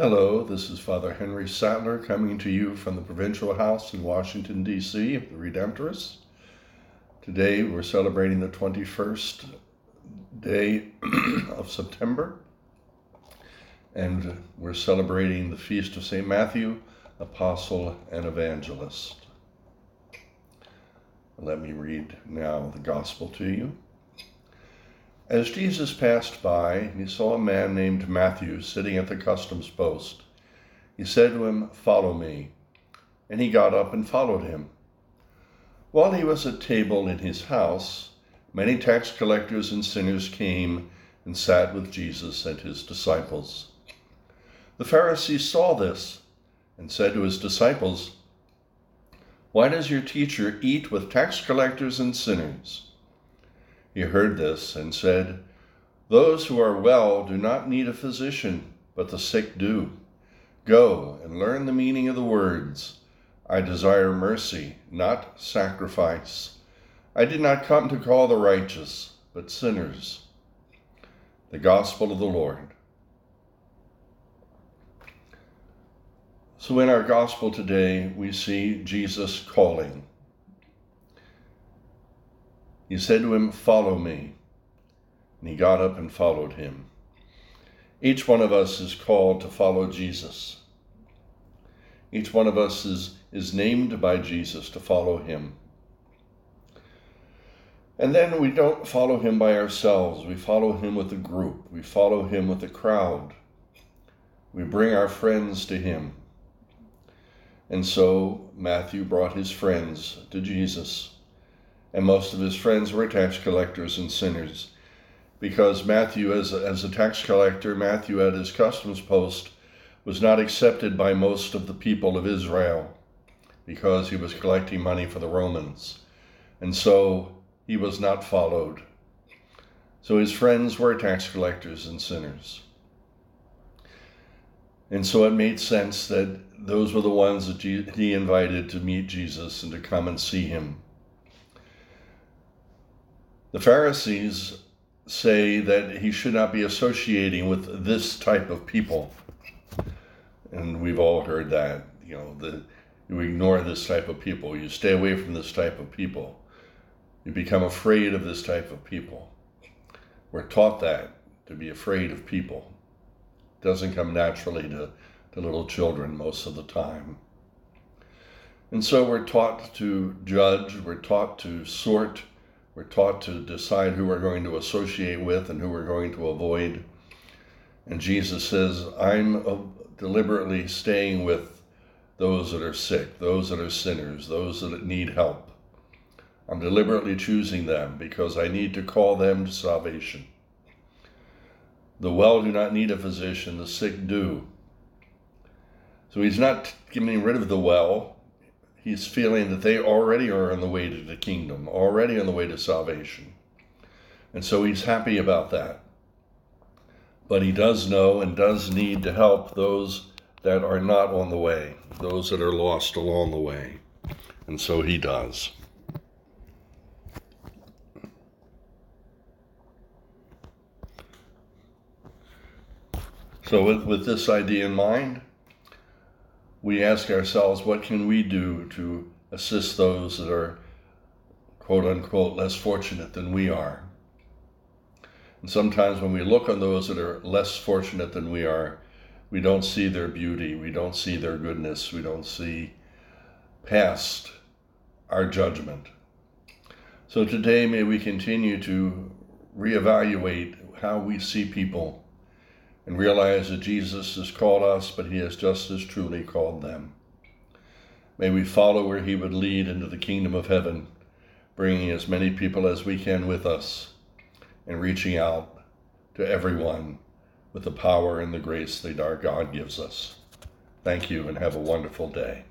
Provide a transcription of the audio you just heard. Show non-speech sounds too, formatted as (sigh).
Hello, this is Father Henry Sattler coming to you from the Provincial House in Washington, D.C., the Redemptorists. Today we're celebrating the 21st day (clears throat) of September, and we're celebrating the feast of St. Matthew, Apostle and Evangelist. Let me read now the Gospel to you. As Jesus passed by, he saw a man named Matthew sitting at the customs post. He said to him, Follow me. And he got up and followed him. While he was at table in his house, many tax collectors and sinners came and sat with Jesus and his disciples. The Pharisees saw this and said to his disciples, Why does your teacher eat with tax collectors and sinners? He heard this and said, Those who are well do not need a physician, but the sick do. Go and learn the meaning of the words I desire mercy, not sacrifice. I did not come to call the righteous, but sinners. The Gospel of the Lord. So, in our Gospel today, we see Jesus calling. He said to him, Follow me. And he got up and followed him. Each one of us is called to follow Jesus. Each one of us is, is named by Jesus to follow him. And then we don't follow him by ourselves. We follow him with a group. We follow him with a crowd. We bring our friends to him. And so Matthew brought his friends to Jesus and most of his friends were tax collectors and sinners. Because Matthew, as a, as a tax collector, Matthew at his customs post, was not accepted by most of the people of Israel because he was collecting money for the Romans. And so he was not followed. So his friends were tax collectors and sinners. And so it made sense that those were the ones that he invited to meet Jesus and to come and see him. The Pharisees say that he should not be associating with this type of people. And we've all heard that, you know, you ignore this type of people, you stay away from this type of people, you become afraid of this type of people. We're taught that to be afraid of people. It doesn't come naturally to, to little children most of the time. And so we're taught to judge, we're taught to sort, we're taught to decide who we're going to associate with and who we're going to avoid. And Jesus says, I'm deliberately staying with those that are sick, those that are sinners, those that need help. I'm deliberately choosing them because I need to call them to salvation. The well do not need a physician, the sick do. So he's not getting rid of the well, he's feeling that they already are on the way to the kingdom, already on the way to salvation. And so he's happy about that. But he does know and does need to help those that are not on the way, those that are lost along the way. And so he does. So, with, with this idea in mind, we ask ourselves, what can we do to assist those that are, quote unquote, less fortunate than we are? And sometimes when we look on those that are less fortunate than we are, we don't see their beauty, we don't see their goodness, we don't see past our judgment. So today, may we continue to reevaluate how we see people and realize that Jesus has called us, but he has just as truly called them. May we follow where he would lead into the kingdom of heaven, bringing as many people as we can with us and reaching out to everyone with the power and the grace that our God gives us. Thank you and have a wonderful day.